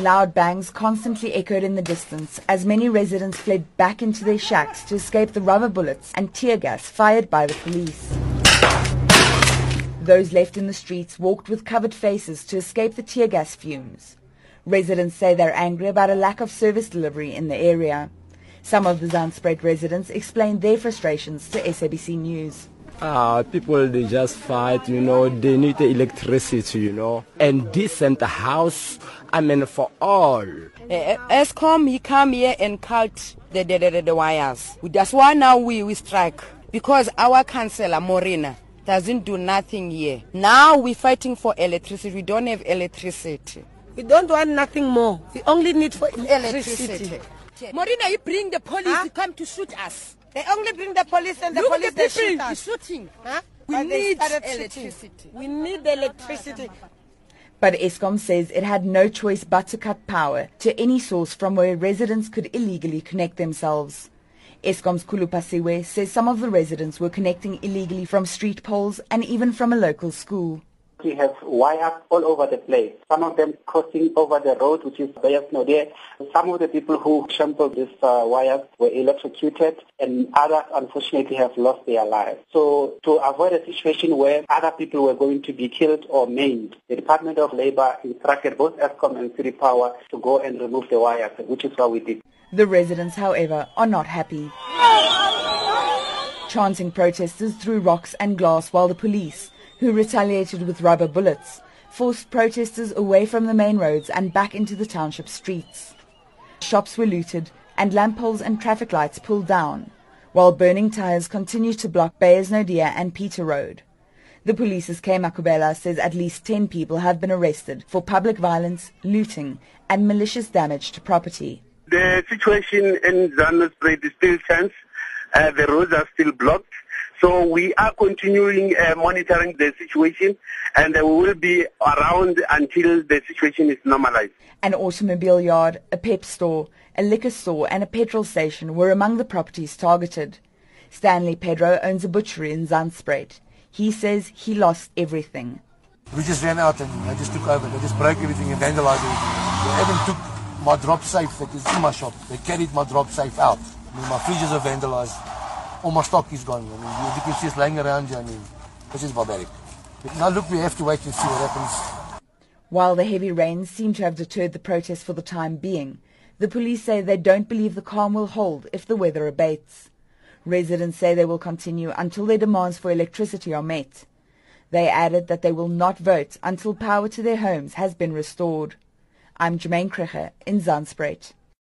Loud bangs constantly echoed in the distance as many residents fled back into their shacks to escape the rubber bullets and tear gas fired by the police. Those left in the streets walked with covered faces to escape the tear gas fumes. Residents say they're angry about a lack of service delivery in the area. Some of the Zandspruit residents explained their frustrations to SABC News. Uh, people, they just fight, you know, they need the electricity, you know, and decent house, I mean, for all. Uh, Eskom, he come here and cut the, the, the, the wires. That's why now we, we strike, because our councillor, Morena, doesn't do nothing here. Now we're fighting for electricity. We don't have electricity. We don't want nothing more. We only need for electricity. Electricity. Morena, you bring the police Huh? to come to shoot us. They only bring the police and the Look police at they the shoot people us. shooting. Huh? We But need started shooting. electricity. We need the electricity. But Eskom says it had no choice but to cut power to any source from where residents could illegally connect themselves. Eskom's Kulupasiwe says some of the residents were connecting illegally from street poles and even from a local school. We have wires all over the place. Some of them crossing over the road, which is Beyers Naude. Some of the people who trampled these uh, wires were electrocuted, and others, unfortunately, have lost their lives. So, to avoid a situation where other people were going to be killed or maimed, the Department of Labor instructed both Eskom and City Power to go and remove the wires, which is what we did. The residents, however, are not happy. Chanting protesters threw rocks and glass while the police, who retaliated with rubber bullets, forced protesters away from the main roads and back into the township streets. Shops were looted and lamp poles and traffic lights pulled down, while burning tires continued to block Beyers Naude and Peter Road. The police's K. Makhubela says at least 10 people have been arrested for public violence, looting, and malicious damage to property. The situation in Zanzibar is still tense. Uh, the roads are still blocked. So we are continuing uh, monitoring the situation and uh, we will be around until the situation is normalized. An automobile yard, a pep store, a liquor store and a petrol station were among the properties targeted. Stanley Pedro owns a butchery in Zandspruit. He says he lost everything. We just ran out and they just took over. They just broke everything and vandalized everything. They even took my drop safe that is in my shop. They carried my drop safe out. I mean, my fridges are vandalized. All my stock is gone. I mean, you, you can see it's laying around here. I mean, this is barbaric. But now look, we have to wait and see what happens. While the heavy rains seem to have deterred the protests for the time being, the police say they don't believe the calm will hold if the weather abates. Residents say they will continue until their demands for electricity are met. They added that they will not vote until power to their homes has been restored. I'm Jamaine Krige in Zandspruit.